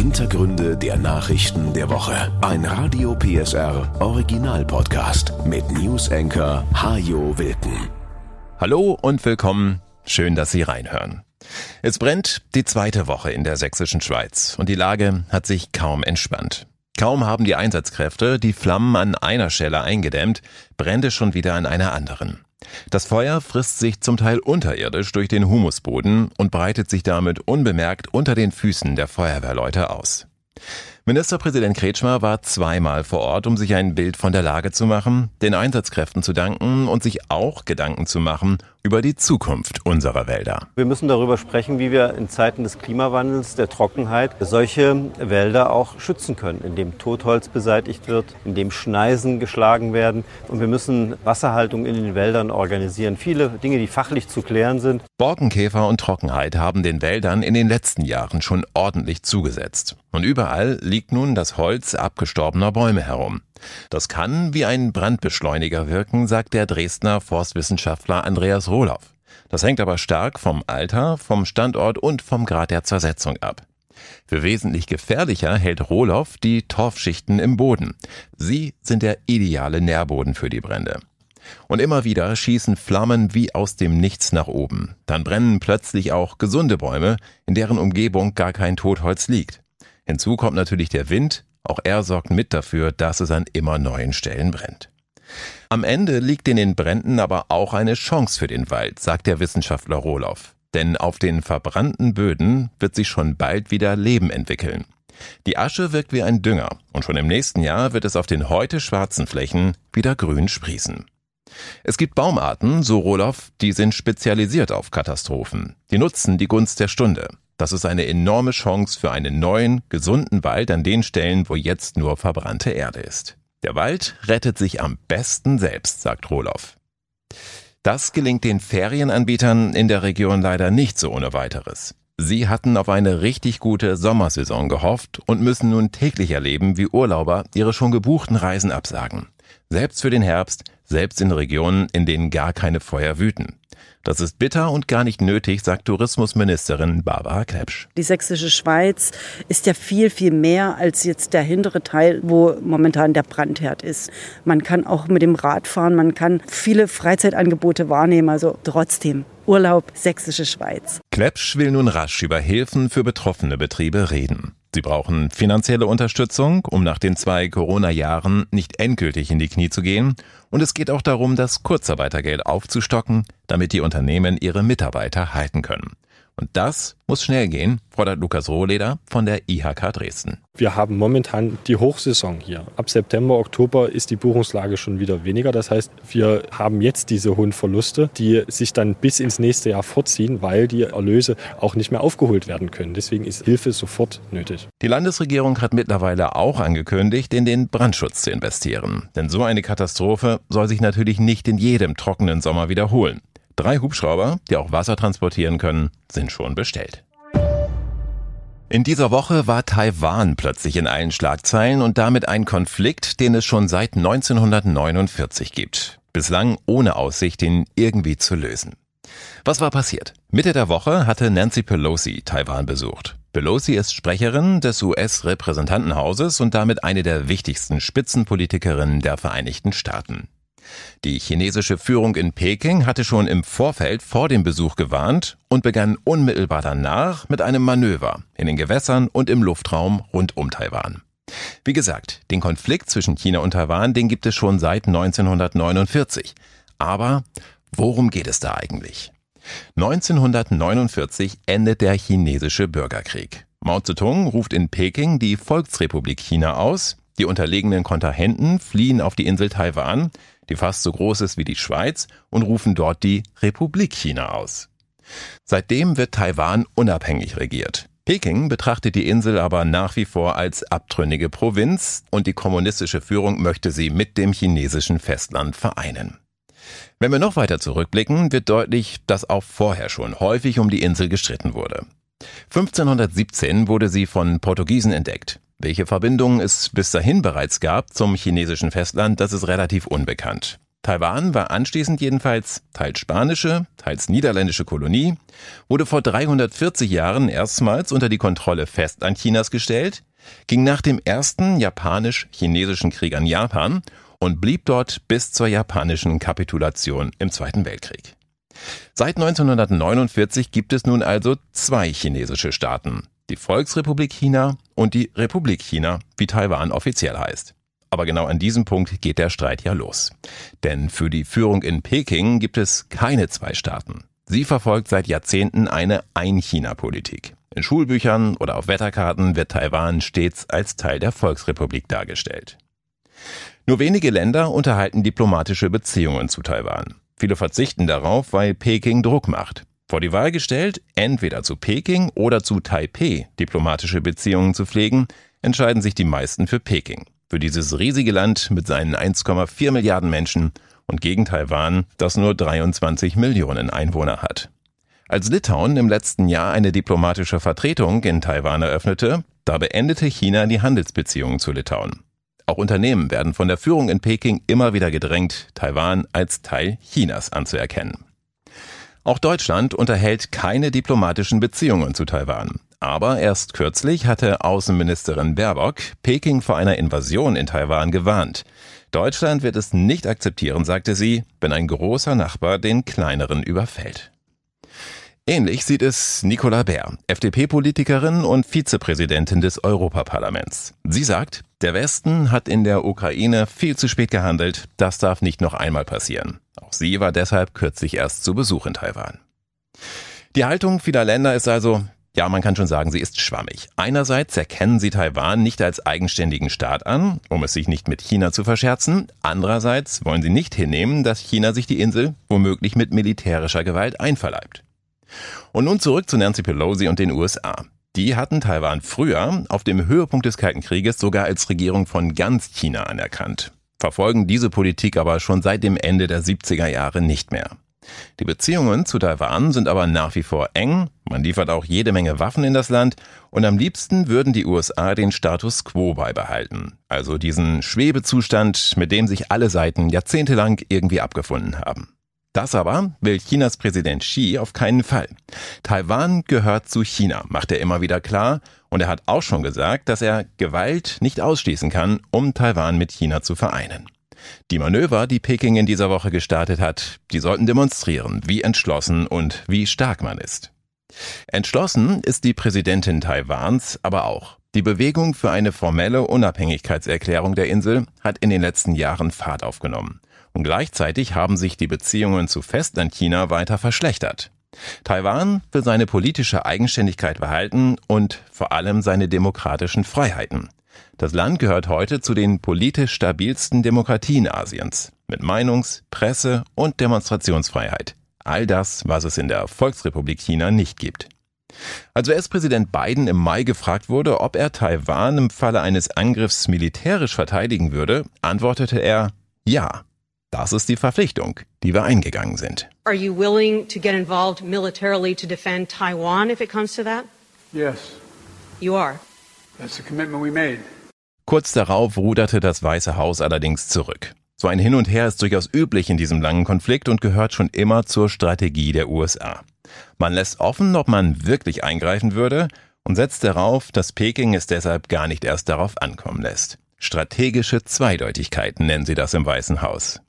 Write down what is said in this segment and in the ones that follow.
Hintergründe der Nachrichten der Woche. Ein Radio PSR Original Podcast mit News Anchor Hajo Wilken. Hallo und willkommen. Schön, dass Sie reinhören. Es brennt die zweite Woche in der sächsischen Schweiz und die Lage hat sich kaum entspannt. Kaum haben die Einsatzkräfte die Flammen an einer Stelle eingedämmt, brennt es schon wieder an einer anderen. Das Feuer frisst sich zum Teil unterirdisch durch den Humusboden und breitet sich damit unbemerkt unter den Füßen der Feuerwehrleute aus. Ministerpräsident Kretschmer war zweimal vor Ort, um sich ein Bild von der Lage zu machen, den Einsatzkräften zu danken und sich auch Gedanken zu machen über die Zukunft unserer Wälder. Wir müssen darüber sprechen, wie wir in Zeiten des Klimawandels, der Trockenheit solche Wälder auch schützen können, indem Totholz beseitigt wird, indem Schneisen geschlagen werden und wir müssen Wasserhaltung in den Wäldern organisieren. Viele Dinge, die fachlich zu klären sind. Borkenkäfer und Trockenheit haben den Wäldern in den letzten Jahren schon ordentlich zugesetzt. Und überall liegt nun das Holz abgestorbener Bäume herum. Das kann wie ein Brandbeschleuniger wirken, sagt der Dresdner Forstwissenschaftler Andreas Rohloff. Das hängt aber stark vom Alter, vom Standort und vom Grad der Zersetzung ab. Für wesentlich gefährlicher hält Rohloff die Torfschichten im Boden. Sie sind der ideale Nährboden für die Brände. Und immer wieder schießen Flammen wie aus dem Nichts nach oben. Dann brennen plötzlich auch gesunde Bäume, in deren Umgebung gar kein Totholz liegt. Hinzu kommt natürlich der Wind, auch er sorgt mit dafür, dass es an immer neuen Stellen brennt. Am Ende liegt in den Bränden aber auch eine Chance für den Wald, sagt der Wissenschaftler Rohloff. Denn auf den verbrannten Böden wird sich schon bald wieder Leben entwickeln. Die Asche wirkt wie ein Dünger und schon im nächsten Jahr wird es auf den heute schwarzen Flächen wieder grün sprießen. Es gibt Baumarten, so Rohloff, die sind spezialisiert auf Katastrophen. Die nutzen die Gunst der Stunde. Das ist eine enorme Chance für einen neuen, gesunden Wald an den Stellen, wo jetzt nur verbrannte Erde ist. Der Wald rettet sich am besten selbst, sagt Roloff. Das gelingt den Ferienanbietern in der Region leider nicht so ohne weiteres. Sie hatten auf eine richtig gute Sommersaison gehofft und müssen nun täglich erleben, wie Urlauber ihre schon gebuchten Reisen absagen. Selbst für den Herbst, selbst in Regionen, in denen gar keine Feuer wüten. Das ist bitter und gar nicht nötig, sagt Tourismusministerin Barbara Klepsch. Die sächsische Schweiz ist ja viel, viel mehr als jetzt der hintere Teil, wo momentan der Brandherd ist. Man kann auch mit dem Rad fahren, man kann viele Freizeitangebote wahrnehmen, also trotzdem. Urlaub Sächsische Schweiz. Klepsch will nun rasch über Hilfen für betroffene Betriebe reden. Sie brauchen finanzielle Unterstützung, um nach den zwei Corona-Jahren nicht endgültig in die Knie zu gehen. Und es geht auch darum, das Kurzarbeitergeld aufzustocken, damit die Unternehmen ihre Mitarbeiter halten können. Und das muss schnell gehen, fordert Lukas Rohleder von der IHK Dresden. Wir haben momentan die Hochsaison hier. Ab September, Oktober ist die Buchungslage schon wieder weniger. Das heißt, wir haben jetzt diese hohen Verluste, die sich dann bis ins nächste Jahr fortziehen, weil die Erlöse auch nicht mehr aufgeholt werden können. Deswegen ist Hilfe sofort nötig. Die Landesregierung hat mittlerweile auch angekündigt, in den Brandschutz zu investieren. Denn so eine Katastrophe soll sich natürlich nicht in jedem trockenen Sommer wiederholen. Drei Hubschrauber, die auch Wasser transportieren können, sind schon bestellt. In dieser Woche war Taiwan plötzlich in allen Schlagzeilen und damit ein Konflikt, den es schon seit 1949 gibt. Bislang ohne Aussicht, ihn irgendwie zu lösen. Was war passiert? Mitte der Woche hatte Nancy Pelosi Taiwan besucht. Pelosi ist Sprecherin des US-Repräsentantenhauses und damit eine der wichtigsten Spitzenpolitikerinnen der Vereinigten Staaten. Die chinesische Führung in Peking hatte schon im Vorfeld vor dem Besuch gewarnt und begann unmittelbar danach mit einem Manöver in den Gewässern und im Luftraum rund um Taiwan. Wie gesagt, den Konflikt zwischen China und Taiwan, den gibt es schon seit 1949. Aber worum geht es da eigentlich? 1949 endet der chinesische Bürgerkrieg. Mao Zedong ruft in Peking die Volksrepublik China aus, die unterlegenen Kontrahenten fliehen auf die Insel Taiwan, die fast so groß ist wie die Schweiz, und rufen dort die Republik China aus. Seitdem wird Taiwan unabhängig regiert. Peking betrachtet die Insel aber nach wie vor als abtrünnige Provinz und die kommunistische Führung möchte sie mit dem chinesischen Festland vereinen. Wenn wir noch weiter zurückblicken, wird deutlich, dass auch vorher schon häufig um die Insel gestritten wurde. 1517 wurde sie von Portugiesen entdeckt. Welche Verbindungen es bis dahin bereits gab zum chinesischen Festland, das ist relativ unbekannt. Taiwan war anschließend jedenfalls teils spanische, teils niederländische Kolonie, wurde vor 340 Jahren erstmals unter die Kontrolle Festland Chinas ging nach dem ersten japanisch-chinesischen Krieg an Japan und blieb dort bis zur japanischen Kapitulation im Zweiten Weltkrieg. Seit 1949 gibt es nun also zwei chinesische Staaten, die Volksrepublik China und die Republik China, wie Taiwan offiziell heißt. Aber genau an diesem Punkt geht der Streit ja los. Denn für die Führung in Peking gibt es keine zwei Staaten. Sie verfolgt seit Jahrzehnten eine Ein-China-Politik. In Schulbüchern oder auf Wetterkarten wird Taiwan stets als Teil der Volksrepublik dargestellt. Nur wenige Länder unterhalten diplomatische Beziehungen zu Taiwan. Viele verzichten darauf, weil Peking Druck macht. Vor die Wahl gestellt, entweder zu Peking oder zu Taipeh diplomatische Beziehungen zu pflegen, entscheiden sich die meisten für Peking für dieses riesige Land mit seinen 1,4 Milliarden Menschen und gegen Taiwan, das nur 23 Millionen Einwohner hat. Als Litauen im letzten Jahr eine diplomatische Vertretung in Taiwan eröffnete, da beendete China die Handelsbeziehungen zu Litauen. Auch Unternehmen werden von der Führung in Peking immer wieder gedrängt, Taiwan als Teil Chinas anzuerkennen. Auch Deutschland unterhält keine diplomatischen Beziehungen zu Taiwan. Aber erst kürzlich hatte Außenministerin Baerbock Peking vor einer Invasion in Taiwan gewarnt. Deutschland wird es nicht akzeptieren, sagte sie, wenn ein großer Nachbar den kleineren überfällt. Ähnlich sieht es Nicola Bär, FDP-Politikerin und Vizepräsidentin des Europaparlaments. Sie sagt, der Westen hat in der Ukraine viel zu spät gehandelt, das darf nicht noch einmal passieren. Auch sie war deshalb kürzlich erst zu Besuch in Taiwan. Die Haltung vieler Länder ist also, ja, man kann schon sagen, sie ist schwammig. Einerseits erkennen sie Taiwan nicht als eigenständigen Staat an, um es sich nicht mit China zu verscherzen. Andererseits wollen sie nicht hinnehmen, dass China sich die Insel womöglich mit militärischer Gewalt einverleibt. Und nun zurück zu Nancy Pelosi und den USA. Die hatten Taiwan früher, auf dem Höhepunkt des Kalten Krieges, sogar als Regierung von ganz China anerkannt, verfolgen diese Politik aber schon seit dem Ende der 70er Jahre nicht mehr. Die Beziehungen zu Taiwan sind aber nach wie vor eng, man liefert auch jede Menge Waffen in das Land und am liebsten würden die USA den Status quo beibehalten, also diesen Schwebezustand, mit dem sich alle Seiten jahrzehntelang irgendwie abgefunden haben. Das aber will Chinas Präsident Xi auf keinen Fall. Taiwan gehört zu China, macht er immer wieder klar, und er hat auch schon gesagt, dass er Gewalt nicht ausschließen kann, um Taiwan mit China zu vereinen. Die Manöver, die Peking in dieser Woche gestartet hat, die sollten demonstrieren, wie entschlossen und wie stark man ist. Entschlossen ist die Präsidentin Taiwans aber auch. Die Bewegung für eine formelle Unabhängigkeitserklärung der Insel hat in den letzten Jahren Fahrt aufgenommen. Und gleichzeitig haben sich die Beziehungen zu Festlandchina weiter verschlechtert. Taiwan will seine politische Eigenständigkeit behalten und vor allem seine demokratischen Freiheiten. Das Land gehört heute zu den politisch stabilsten Demokratien Asiens mit Meinungs-, Presse- und Demonstrationsfreiheit. All das, was es in der Volksrepublik China nicht gibt. Als US-Präsident Biden im Mai gefragt wurde, ob er Taiwan im Falle eines Angriffs militärisch verteidigen würde, antwortete er Ja. Das ist die Verpflichtung, die wir eingegangen sind. Are you willing to get involved militarily to defend Taiwan if it comes to that? Yes. You are. That's the commitment we made. Kurz darauf ruderte das Weiße Haus allerdings zurück. So ein Hin und Her ist durchaus üblich in diesem langen Konflikt und gehört schon immer zur Strategie der USA. Man lässt offen, ob man wirklich eingreifen würde und setzt darauf, dass Peking es deshalb gar nicht erst darauf ankommen lässt. Strategische Zweideutigkeiten nennen sie das im Weißen Haus.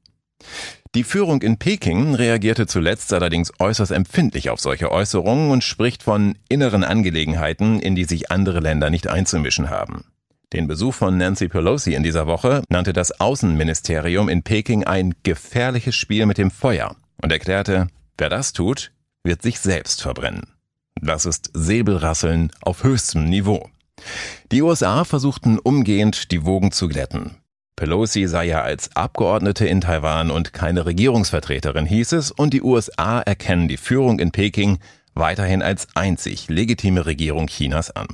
Die Führung in Peking reagierte zuletzt allerdings äußerst empfindlich auf solche Äußerungen und spricht von inneren Angelegenheiten, in die sich andere Länder nicht einzumischen haben. Den Besuch von Nancy Pelosi in dieser Woche nannte das Außenministerium in Peking ein gefährliches Spiel mit dem Feuer und erklärte, wer das tut, wird sich selbst verbrennen. Das ist Säbelrasseln auf höchstem Niveau. Die USA versuchten umgehend die Wogen zu glätten. Pelosi sei ja als Abgeordnete in Taiwan und keine Regierungsvertreterin, hieß es, und die USA erkennen die Führung in Peking weiterhin als einzig legitime Regierung Chinas an.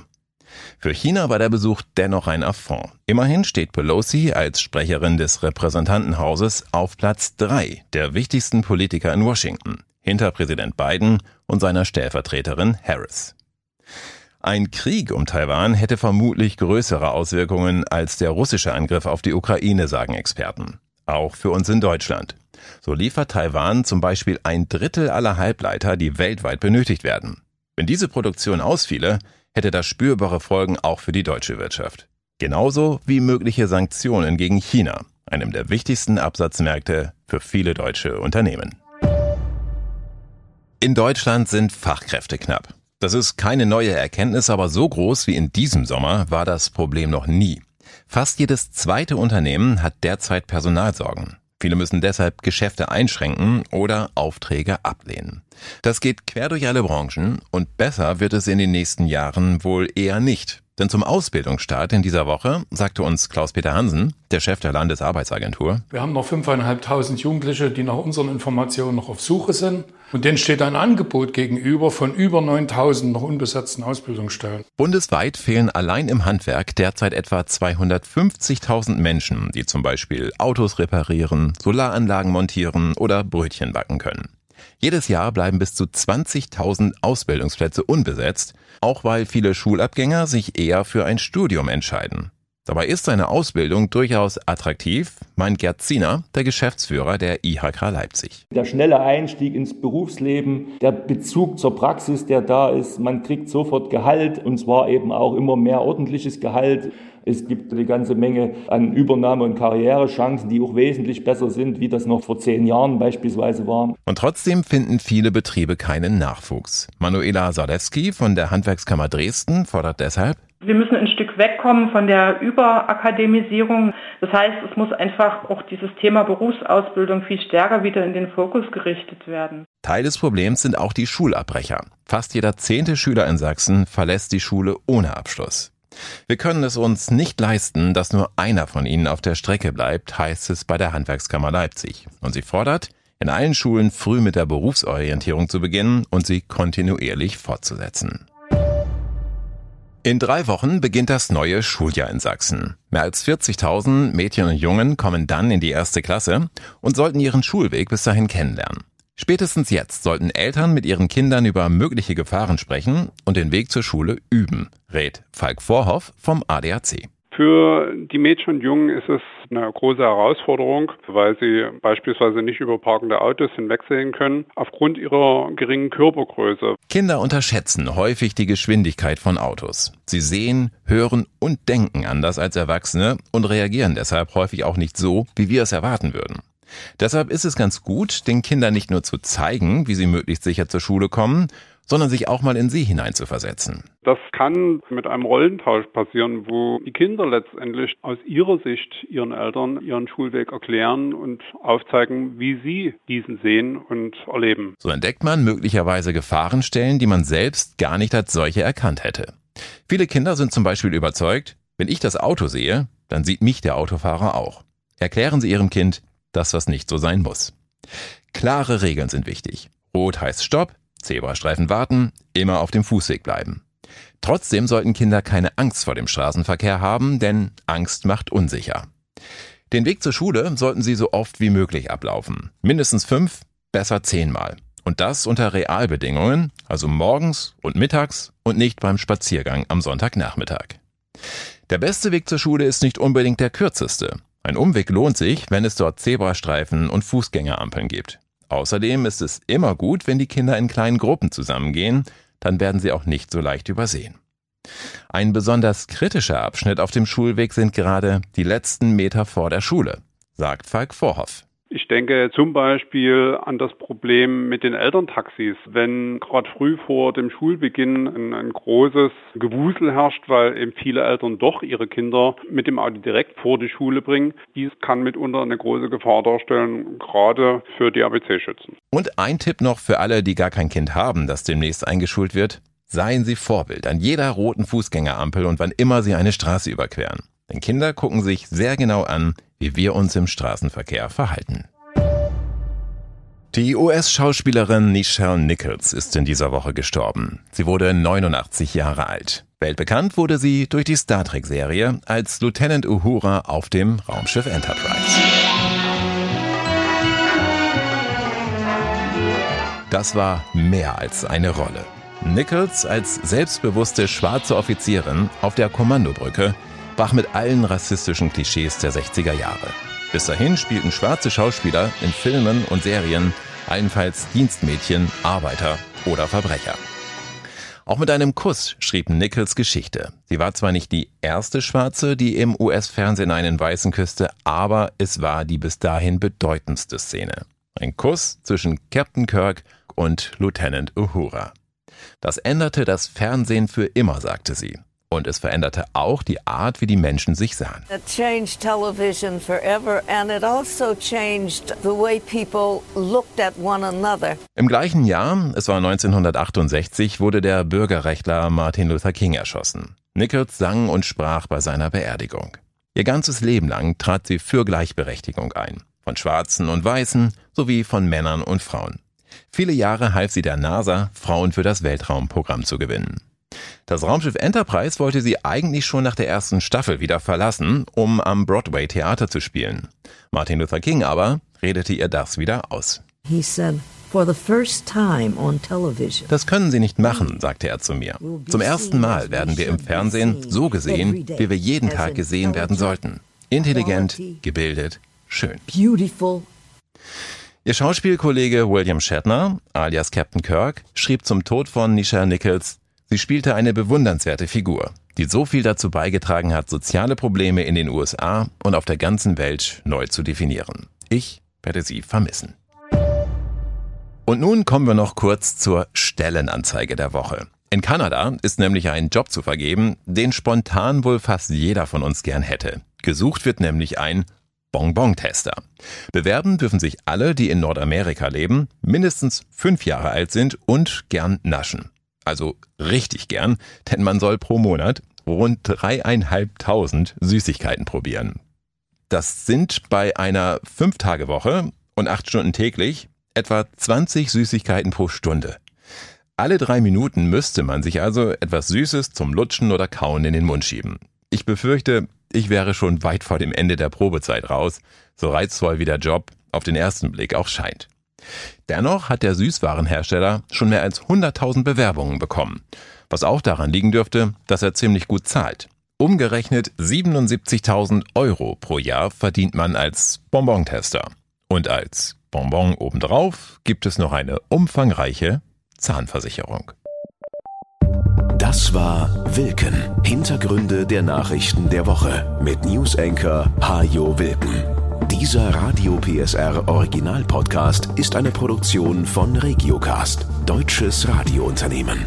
Für China war der Besuch dennoch ein Affront. Immerhin steht Pelosi als Sprecherin des Repräsentantenhauses auf Platz drei der wichtigsten Politiker in Washington, hinter Präsident Biden und seiner Stellvertreterin Harris. Ein Krieg um Taiwan hätte vermutlich größere Auswirkungen als der russische Angriff auf die Ukraine, sagen Experten. Auch für uns in Deutschland. So liefert Taiwan zum Beispiel ein Drittel aller Halbleiter, die weltweit benötigt werden. Wenn diese Produktion ausfiele, hätte das spürbare Folgen auch für die deutsche Wirtschaft. Genauso wie mögliche Sanktionen gegen China, einem der wichtigsten Absatzmärkte für viele deutsche Unternehmen. In Deutschland sind Fachkräfte knapp. Das ist keine neue Erkenntnis, aber so groß wie in diesem Sommer war das Problem noch nie. Fast jedes zweite Unternehmen hat derzeit Personalsorgen. Viele müssen deshalb Geschäfte einschränken oder Aufträge ablehnen. Das geht quer durch alle Branchen und besser wird es in den nächsten Jahren wohl eher nicht. Denn zum Ausbildungsstart in dieser Woche sagte uns Klaus-Peter Hansen, der Chef der Landesarbeitsagentur. Wir haben noch 5.500 Jugendliche, die nach unseren Informationen noch auf Suche sind. Und denen steht ein Angebot gegenüber von über 9.000 noch unbesetzten Ausbildungsstellen. Bundesweit fehlen allein im Handwerk derzeit etwa 250.000 Menschen, die zum Beispiel Autos reparieren, Solaranlagen montieren oder Brötchen backen können. Jedes Jahr bleiben bis zu 20.000 Ausbildungsplätze unbesetzt, auch weil viele Schulabgänger sich eher für ein Studium entscheiden. Dabei ist seine Ausbildung durchaus attraktiv, meint Gerd Ziener, der Geschäftsführer der IHK Leipzig. Der schnelle Einstieg ins Berufsleben, der Bezug zur Praxis, der da ist, man kriegt sofort Gehalt und zwar eben auch immer mehr ordentliches Gehalt. Es gibt eine ganze Menge an Übernahme- und Karrierechancen, die auch wesentlich besser sind, wie das noch vor zehn Jahren beispielsweise war. Und trotzdem finden viele Betriebe keinen Nachwuchs. Manuela Salewski von der Handwerkskammer Dresden fordert deshalb, wir müssen ein Stück wegkommen von der Überakademisierung. Das heißt, es muss einfach auch dieses Thema Berufsausbildung viel stärker wieder in den Fokus gerichtet werden. Teil des Problems sind auch die Schulabbrecher. Fast jeder zehnte Schüler in Sachsen verlässt die Schule ohne Abschluss. Wir können es uns nicht leisten, dass nur einer von ihnen auf der Strecke bleibt, heißt es bei der Handwerkskammer Leipzig. Und sie fordert, in allen Schulen früh mit der Berufsorientierung zu beginnen und sie kontinuierlich fortzusetzen. In drei Wochen beginnt das neue Schuljahr in Sachsen. Mehr als 40.000 Mädchen und Jungen kommen dann in die erste Klasse und sollten ihren Schulweg bis dahin kennenlernen. Spätestens jetzt sollten Eltern mit ihren Kindern über mögliche Gefahren sprechen und den Weg zur Schule üben, rät Falk Vorhoff vom ADAC. Für die Mädchen und Jungen ist es eine große Herausforderung, weil sie beispielsweise nicht über parkende Autos hinwegsehen können, aufgrund ihrer geringen Körpergröße. Kinder unterschätzen häufig die Geschwindigkeit von Autos. Sie sehen, hören und denken anders als Erwachsene und reagieren deshalb häufig auch nicht so, wie wir es erwarten würden. Deshalb ist es ganz gut, den Kindern nicht nur zu zeigen, wie sie möglichst sicher zur Schule kommen, sondern sich auch mal in sie hineinzuversetzen. Das kann mit einem Rollentausch passieren, wo die Kinder letztendlich aus ihrer Sicht ihren Eltern ihren Schulweg erklären und aufzeigen, wie sie diesen sehen und erleben. So entdeckt man möglicherweise Gefahrenstellen, die man selbst gar nicht als solche erkannt hätte. Viele Kinder sind zum Beispiel überzeugt, wenn ich das Auto sehe, dann sieht mich der Autofahrer auch. Erklären Sie Ihrem Kind, dass das nicht so sein muss. Klare Regeln sind wichtig. Rot heißt Stopp, Zebrastreifen warten, immer auf dem Fußweg bleiben. Trotzdem sollten Kinder keine Angst vor dem Straßenverkehr haben, denn Angst macht unsicher. Den Weg zur Schule sollten sie so oft wie möglich ablaufen. Mindestens fünf, besser zehnmal. Und das unter Realbedingungen, also morgens und mittags und nicht beim Spaziergang am Sonntagnachmittag. Der beste Weg zur Schule ist nicht unbedingt der kürzeste. Ein Umweg lohnt sich, wenn es dort Zebrastreifen und Fußgängerampeln gibt. Außerdem ist es immer gut, wenn die Kinder in kleinen Gruppen zusammengehen, dann werden sie auch nicht so leicht übersehen. Ein besonders kritischer Abschnitt auf dem Schulweg sind gerade die letzten Meter vor der Schule, sagt Falk Vorhoff. Ich denke zum Beispiel an das Problem mit den Elterntaxis. Wenn gerade früh vor dem Schulbeginn ein, ein, großes Gewusel herrscht, weil eben viele Eltern doch ihre Kinder mit dem Auto direkt vor die Schule bringen, dies kann mitunter eine große Gefahr darstellen, gerade für die ABC-Schützen. Und ein Tipp noch für alle, die gar kein Kind haben, das demnächst eingeschult wird. Seien Sie Vorbild an jeder roten Fußgängerampel und wann immer Sie eine Straße überqueren. Denn Kinder gucken sich sehr genau an, wie wir uns im Straßenverkehr verhalten. Die US-Schauspielerin Nichelle Nichols ist in dieser Woche gestorben. Sie wurde 89 Jahre alt. Weltbekannt wurde sie durch die Star Trek-Serie als Lieutenant Uhura auf dem Raumschiff Enterprise. Das war mehr als eine Rolle. Nichols als selbstbewusste schwarze Offizierin auf der Kommandobrücke brach mit allen rassistischen Klischees der 60er Jahre. Bis dahin spielten schwarze Schauspieler in Filmen und Serien allenfalls Dienstmädchen, Arbeiter oder Verbrecher. Auch mit einem Kuss schrieb Nichols Geschichte. Sie war zwar nicht die erste Schwarze, die im US-Fernsehen einen Weißen küsste, aber es war die bis dahin bedeutendste Szene. Ein Kuss zwischen Captain Kirk und Lieutenant Uhura. Das änderte das Fernsehen für immer, sagte sie. Und es veränderte auch die Art, wie die Menschen sich sahen. It changed television forever and it also changed the way people looked at one another. Im gleichen Jahr, es war 1968, wurde der Bürgerrechtler Martin Luther King erschossen. Nichols sang und sprach bei seiner Beerdigung. Ihr ganzes Leben lang trat sie für Gleichberechtigung ein. Von Schwarzen und Weißen sowie von Männern und Frauen. Viele Jahre half sie der NASA, Frauen für das Weltraumprogramm zu gewinnen. Das Raumschiff Enterprise wollte sie eigentlich schon nach der ersten Staffel wieder verlassen, um am Broadway Theater zu spielen. Martin Luther King aber redete ihr das wieder aus. He said. Das können Sie nicht machen, sagte er zu mir. Zum ersten Mal werden wir im Fernsehen so gesehen, wie wir jeden Tag gesehen werden sollten. Intelligent, gebildet, schön. Beautiful. Ihr Schauspielkollege William Shatner, alias Captain Kirk, schrieb zum Tod von Nisha Nichols, sie spielte eine bewundernswerte Figur, die so viel dazu beigetragen hat, soziale Probleme in den USA und auf der ganzen Welt neu zu definieren. Ich werde sie vermissen. Und nun kommen wir noch kurz zur Stellenanzeige der Woche. In Kanada ist nämlich ein Job zu vergeben, den spontan wohl fast jeder von uns gern hätte. Gesucht wird nämlich ein Bonbon-Tester. Bewerben dürfen sich alle, die in Nordamerika leben, mindestens fünf Jahre alt sind und gern naschen. Also richtig gern, denn man soll pro Monat rund dreieinhalbtausend Süßigkeiten probieren. Das sind bei einer Fünf-Tage-Woche und acht Stunden täglich etwa 20 Süßigkeiten pro Stunde. Alle drei Minuten müsste man sich also etwas Süßes zum Lutschen oder Kauen in den Mund schieben. Ich befürchte, ich wäre schon weit vor dem Ende der Probezeit raus, so reizvoll wie der Job auf den ersten Blick auch scheint. Dennoch hat der Süßwarenhersteller schon mehr als 100.000 Bewerbungen bekommen, was auch daran liegen dürfte, dass er ziemlich gut zahlt. Umgerechnet 77.000 Euro pro Jahr verdient man als Bonbon-Tester. Und als Bonbon obendrauf gibt es noch eine umfangreiche Zahnversicherung. Das war Wilken. Hintergründe der Nachrichten der Woche mit Newsenker Hajo Wilken. Dieser Radio PSR Original Podcast ist eine Produktion von Regiocast, deutsches Radiounternehmen.